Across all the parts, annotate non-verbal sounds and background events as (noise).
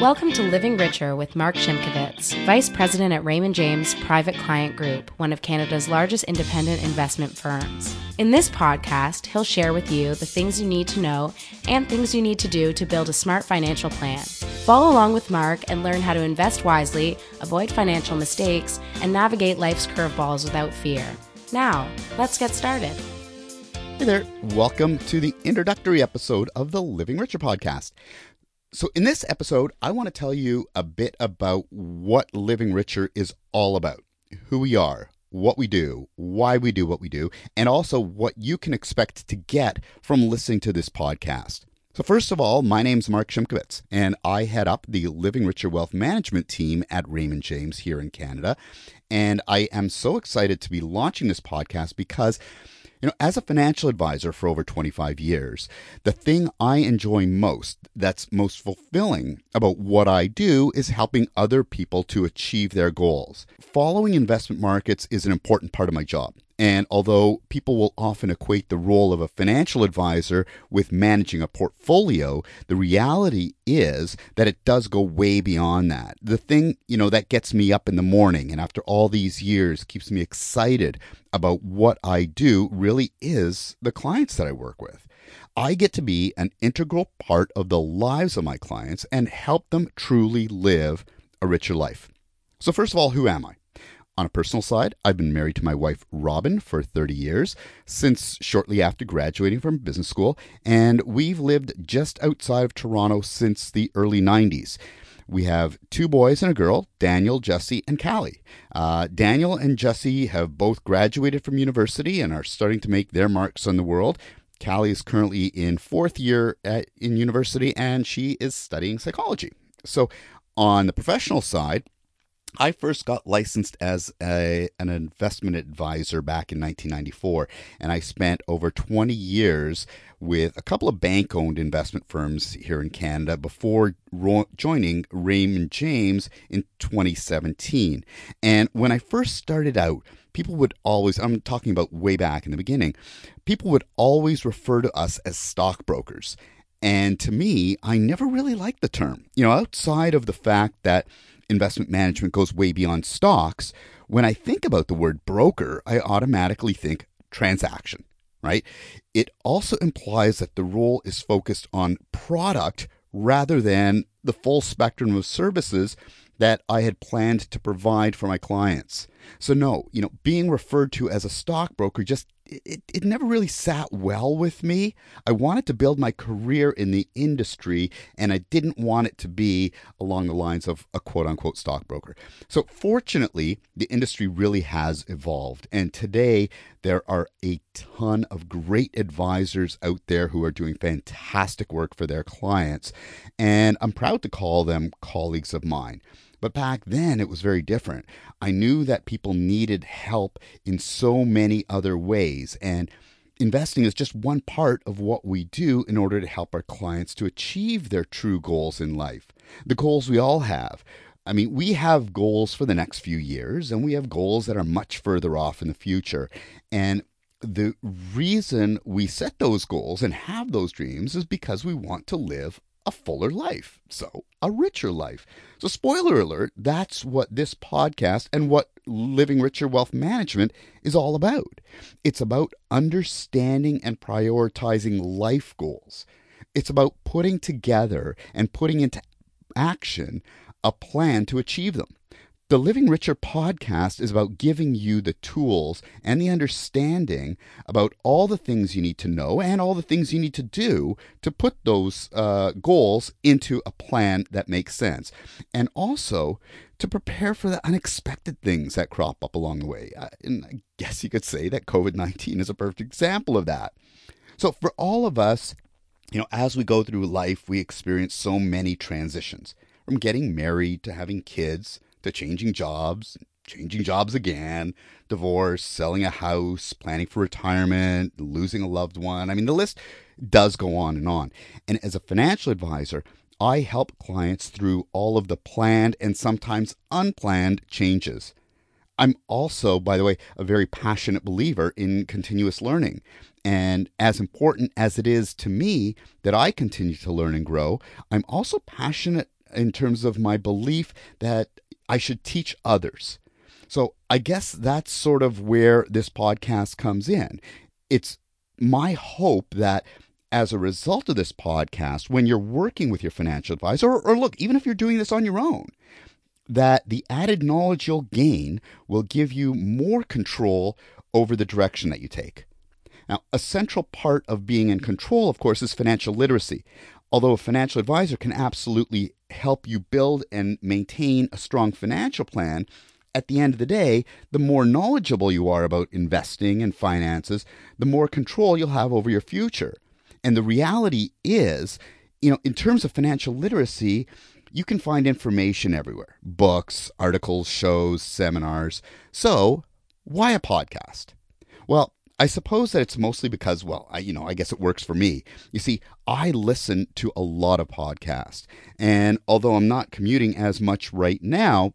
Welcome to Living Richer with Mark Shimkovitz, Vice President at Raymond James Private Client Group, one of Canada's largest independent investment firms. In this podcast, he'll share with you the things you need to know and things you need to do to build a smart financial plan. Follow along with Mark and learn how to invest wisely, avoid financial mistakes, and navigate life's curveballs without fear. Now, let's get started. Hey there, welcome to the introductory episode of the Living Richer podcast. So, in this episode, I want to tell you a bit about what Living Richer is all about, who we are, what we do, why we do what we do, and also what you can expect to get from listening to this podcast. So, first of all, my name's Mark Shimkovitz, and I head up the Living Richer Wealth Management team at Raymond James here in Canada. And I am so excited to be launching this podcast because you know, as a financial advisor for over 25 years, the thing I enjoy most, that's most fulfilling about what I do, is helping other people to achieve their goals. Following investment markets is an important part of my job. And although people will often equate the role of a financial advisor with managing a portfolio, the reality is that it does go way beyond that. The thing, you know, that gets me up in the morning and after all these years keeps me excited about what I do really is the clients that I work with. I get to be an integral part of the lives of my clients and help them truly live a richer life. So, first of all, who am I? On a personal side, I've been married to my wife Robin for 30 years, since shortly after graduating from business school, and we've lived just outside of Toronto since the early 90s. We have two boys and a girl, Daniel, Jesse, and Callie. Uh, Daniel and Jesse have both graduated from university and are starting to make their marks on the world. Callie is currently in fourth year at, in university and she is studying psychology. So, on the professional side, I first got licensed as a, an investment advisor back in 1994, and I spent over 20 years with a couple of bank owned investment firms here in Canada before ro- joining Raymond James in 2017. And when I first started out, people would always, I'm talking about way back in the beginning, people would always refer to us as stockbrokers. And to me, I never really liked the term. You know, outside of the fact that investment management goes way beyond stocks, when I think about the word broker, I automatically think transaction, right? It also implies that the role is focused on product rather than the full spectrum of services that I had planned to provide for my clients. So no, you know, being referred to as a stockbroker just it, it never really sat well with me. I wanted to build my career in the industry and I didn't want it to be along the lines of a quote unquote stockbroker. So, fortunately, the industry really has evolved. And today, there are a ton of great advisors out there who are doing fantastic work for their clients. And I'm proud to call them colleagues of mine. But back then, it was very different. I knew that people needed help in so many other ways. And investing is just one part of what we do in order to help our clients to achieve their true goals in life. The goals we all have. I mean, we have goals for the next few years, and we have goals that are much further off in the future. And the reason we set those goals and have those dreams is because we want to live a fuller life. So, a richer life. So, spoiler alert, that's what this podcast and what Living Richer Wealth Management is all about. It's about understanding and prioritizing life goals. It's about putting together and putting into action a plan to achieve them. The Living Richer podcast is about giving you the tools and the understanding about all the things you need to know and all the things you need to do to put those uh, goals into a plan that makes sense. And also to prepare for the unexpected things that crop up along the way. Uh, and I guess you could say that COVID 19 is a perfect example of that. So, for all of us, you know, as we go through life, we experience so many transitions from getting married to having kids to changing jobs, changing jobs again, divorce, selling a house, planning for retirement, losing a loved one. I mean, the list does go on and on. And as a financial advisor, I help clients through all of the planned and sometimes unplanned changes. I'm also, by the way, a very passionate believer in continuous learning. And as important as it is to me that I continue to learn and grow, I'm also passionate in terms of my belief that I should teach others. So I guess that's sort of where this podcast comes in. It's my hope that as a result of this podcast, when you're working with your financial advisor, or, or, look, even if you're doing this on your own, that the added knowledge you'll gain will give you more control over the direction that you take. Now, a central part of being in control, of course, is financial literacy. Although a financial advisor can absolutely help you build and maintain a strong financial plan, at the end of the day, the more knowledgeable you are about investing and finances, the more control you'll have over your future. And the reality is, you know, in terms of financial literacy, you can find information everywhere books, articles, shows, seminars. So, why a podcast? Well, I suppose that it's mostly because, well, I, you know, I guess it works for me. You see, I listen to a lot of podcasts. And although I'm not commuting as much right now,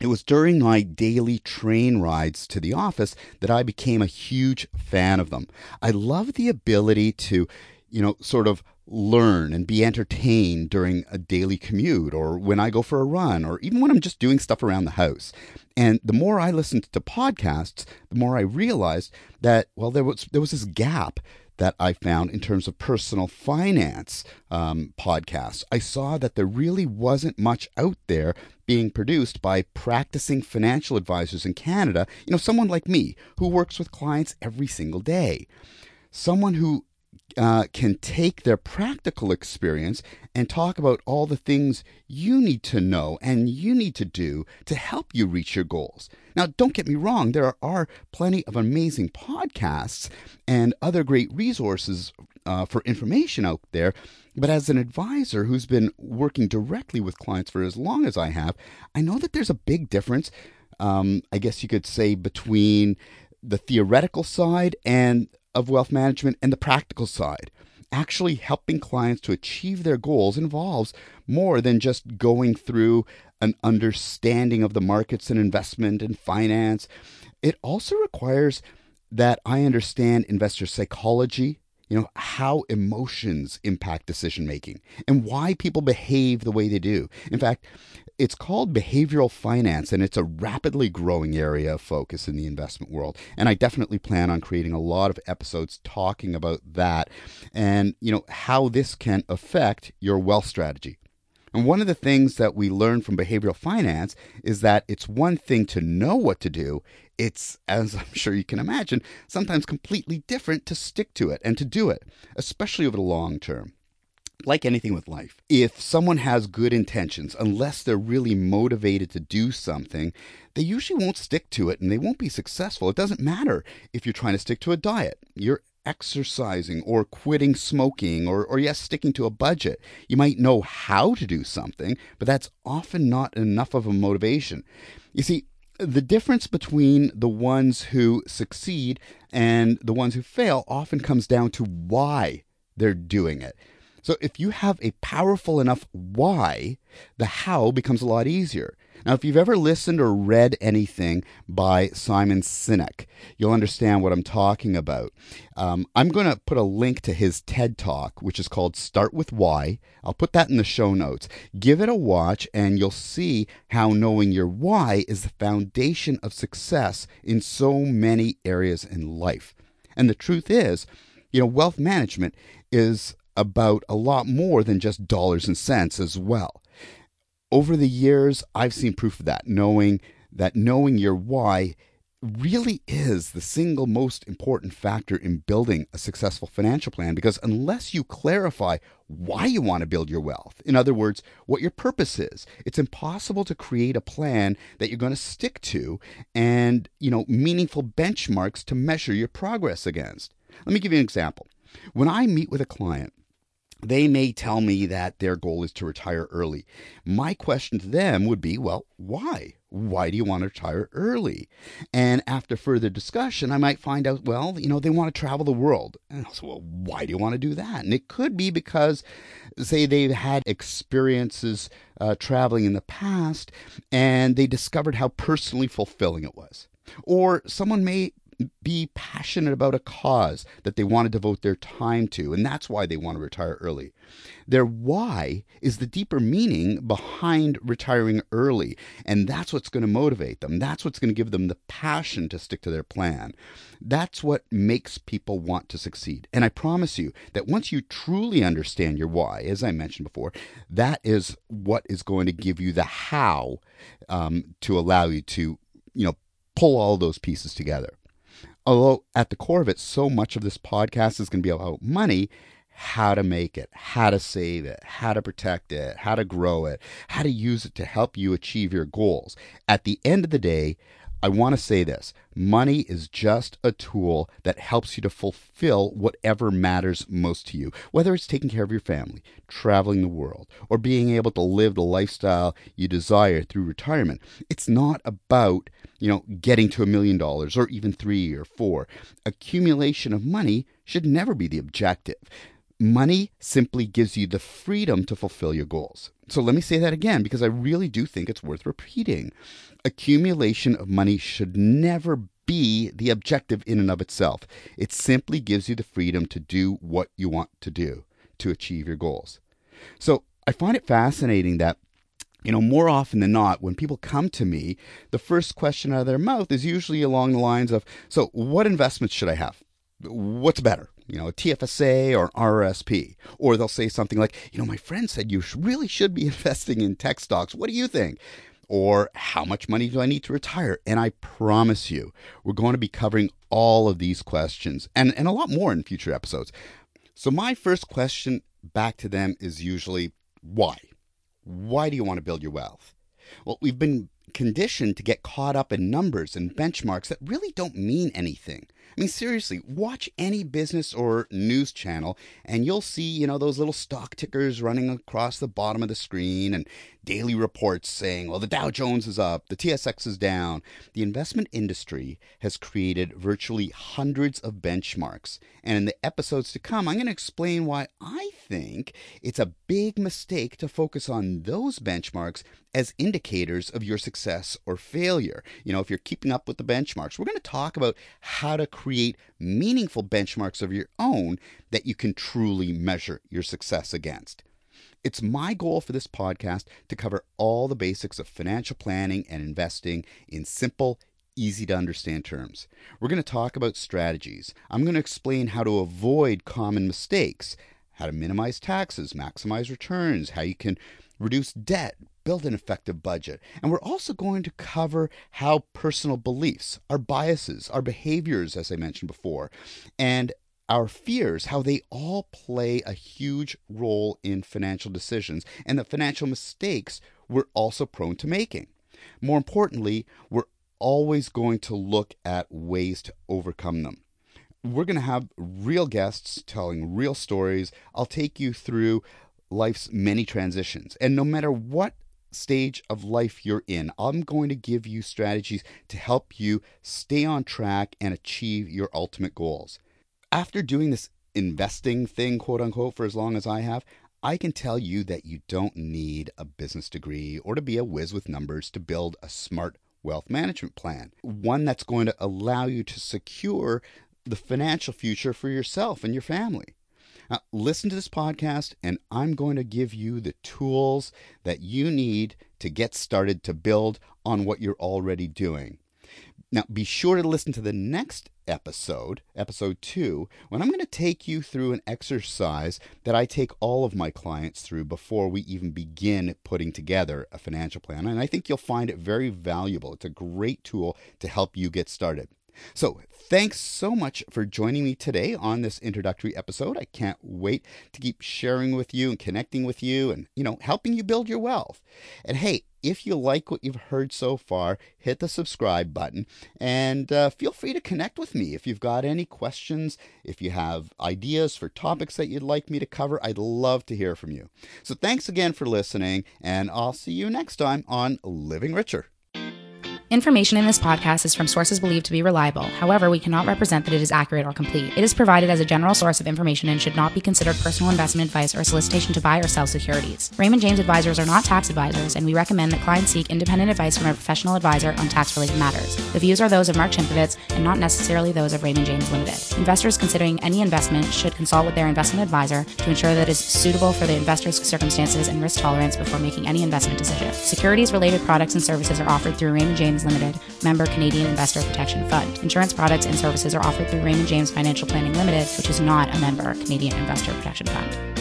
it was during my daily train rides to the office that I became a huge fan of them. I love the ability to, you know, sort of learn and be entertained during a daily commute or when I go for a run or even when I'm just doing stuff around the house. And the more I listened to podcasts, the more I realized that, well, there was, there was this gap that I found in terms of personal finance um, podcasts. I saw that there really wasn't much out there being produced by practicing financial advisors in Canada. You know, someone like me who works with clients every single day. Someone who uh, can take their practical experience and talk about all the things you need to know and you need to do to help you reach your goals. Now, don't get me wrong, there are plenty of amazing podcasts and other great resources uh, for information out there. But as an advisor who's been working directly with clients for as long as I have, I know that there's a big difference, um, I guess you could say, between the theoretical side and of wealth management and the practical side. Actually, helping clients to achieve their goals involves more than just going through an understanding of the markets and investment and finance. It also requires that I understand investor psychology, you know, how emotions impact decision making and why people behave the way they do. In fact, it's called behavioral finance and it's a rapidly growing area of focus in the investment world. And I definitely plan on creating a lot of episodes talking about that and, you know, how this can affect your wealth strategy. And one of the things that we learn from behavioral finance is that it's one thing to know what to do. It's, as (laughs) I'm sure you can imagine, sometimes completely different to stick to it and to do it, especially over the long term. Like anything with life, if someone has good intentions, unless they're really motivated to do something, they usually won't stick to it and they won't be successful. It doesn't matter if you're trying to stick to a diet. You're exercising or quitting smoking or, or yes, sticking to a budget. You might know how to do something, but that's often not enough of a motivation. You see, the difference between the ones who succeed and the ones who fail often comes down to why they're doing it. So if you have a powerful enough why, the how becomes a lot easier. Now, if you've ever listened or read anything by Simon Sinek, you'll understand what I'm talking about. Um, I'm going to put a link to his TED Talk, which is called Start with Why. I'll put that in the show notes. Give it a watch, and you'll see how knowing your why is the foundation of success in so many areas in life. And the truth is, you know, wealth management is about a lot more than just dollars and cents as well over the years, I've seen proof of that, knowing that knowing your why really is the single most important factor in building a successful financial plan because unless you clarify why you want to build your wealth, in other words, what your purpose is, it's impossible to create a plan that you're going to stick to and, you know, meaningful benchmarks to measure your progress against. Let me give you an example. When I meet with a client, they may tell me that their goal is to retire early. My question to them would be, well, why? Why do you want to retire early? And after further discussion, I might find out, well, you know, they want to travel the world. And say, well, why do you want to do that? And it could be because, say, they've had experiences uh, traveling in the past and they discovered how personally fulfilling it was. Or someone may be passionate about a cause that they want to devote their time to, and that's why they want to retire early. Their why is the deeper meaning behind retiring early, and that's what's going to motivate them. That's what's going to give them the passion to stick to their plan. That's what makes people want to succeed. And I promise you that once you truly understand your why, as I mentioned before, that is what is going to give you the how um, to allow you to, you know, pull all those pieces together. Although at the core of it, so much of this podcast is going to be about money, how to make it, how to save it, how to protect it, how to grow it, how to use it to help you achieve your goals. At the end of the day, I want to say this money is just a tool that helps you to fulfill whatever matters most to you, whether it's taking care of your family, traveling the world, or being able to live the lifestyle you desire through retirement. It's not about, you know, getting to a million dollars or even three or four. Accumulation of money should never be the objective. Money simply gives you the freedom to fulfill your goals. So let me say that again because I really do think it's worth repeating accumulation of money should never be the objective in and of itself. It simply gives you the freedom to do what you want to do to achieve your goals. So I find it fascinating that you know, more often than not, when people come to me, the first question out of their mouth is usually along the lines of, So, what investments should I have? What's better? You know, a TFSA or RRSP? Or they'll say something like, You know, my friend said you really should be (laughs) investing in tech stocks. What do you think? or how much money do I need to retire? And I promise you, we're going to be covering all of these questions and, and a lot more in future episodes. So, my first question back to them is usually why? Why do you want to build your wealth? Well, we've been conditioned to get caught up in numbers and benchmarks that really don't mean anything. I mean, seriously, watch any business or news channel and you'll see, you know, those little stock tickers running across the bottom of the screen and daily reports saying, well, the Dow Jones is up, the TSX is down. The investment industry has created virtually hundreds of benchmarks. And in the episodes to come, I'm going to explain why I think it's a big mistake to focus on those benchmarks as indicators of your success or failure. You know, if you're keeping up with the benchmarks, we're going to talk about how to create meaningful benchmarks of your own that you can truly measure your success against. It's my goal for this podcast to cover all the basics of financial planning and investing in simple, easy to understand terms. We're going to talk about strategies. I'm going to explain how to avoid common mistakes, how to minimize taxes, maximize returns, how you can reduce debt, build an effective budget. And we're also going to cover how personal beliefs, our biases, our behaviors, as I mentioned before, and our fears, how they all play a huge role in financial decisions, and the financial mistakes we're also prone to making. More importantly, we're always going to look at ways to overcome them. We're going to have real guests telling real stories. I'll take you through life's many transitions. And no matter what stage of life you're in, I'm going to give you strategies to help you stay on track and achieve your ultimate goals after doing this investing thing, quote unquote, for as long as I have, I can tell you that you don't need a business degree or to be a whiz with numbers to build a smart wealth management plan, one that's going to allow you to secure the financial future for yourself and your family. Now, listen to this podcast, and I'm going to give you the tools that you need to get started to build on what you're already doing. Now, be sure to listen to the next episode, episode two, when I'm going to take you through an exercise that I take all of my clients through before we even begin putting together a financial plan. And I think you'll find it very valuable. It's a great tool to help you get started. So, thanks so much for joining me today on this introductory episode. I can't wait to keep sharing with you and connecting with you and, you know, helping you build your wealth. And hey, if you like what you've heard so far, hit the subscribe button and uh, feel free to connect with me if you've got any questions, if you have ideas for topics that you'd like me to cover. I'd love to hear from you. So, thanks again for listening, and I'll see you next time on Living Richer. Information in this podcast is from sources believed to be reliable. However, we cannot represent that it is accurate or complete. It is provided as a general source of information and should not be considered personal investment advice or solicitation to buy or sell securities. Raymond James advisors are not tax advisors, and we recommend that clients seek independent advice from a professional advisor on tax related matters. The views are those of Mark Shimkovitz and not necessarily those of Raymond James Limited. Investors considering any investment should consult with their investment advisor to ensure that it is suitable for the investor's circumstances and risk tolerance before making any investment decision. Securities related products and services are offered through Raymond James Limited, member Canadian Investor Protection Fund. Insurance products and services are offered through Raymond James Financial Planning Limited, which is not a member Canadian Investor Protection Fund.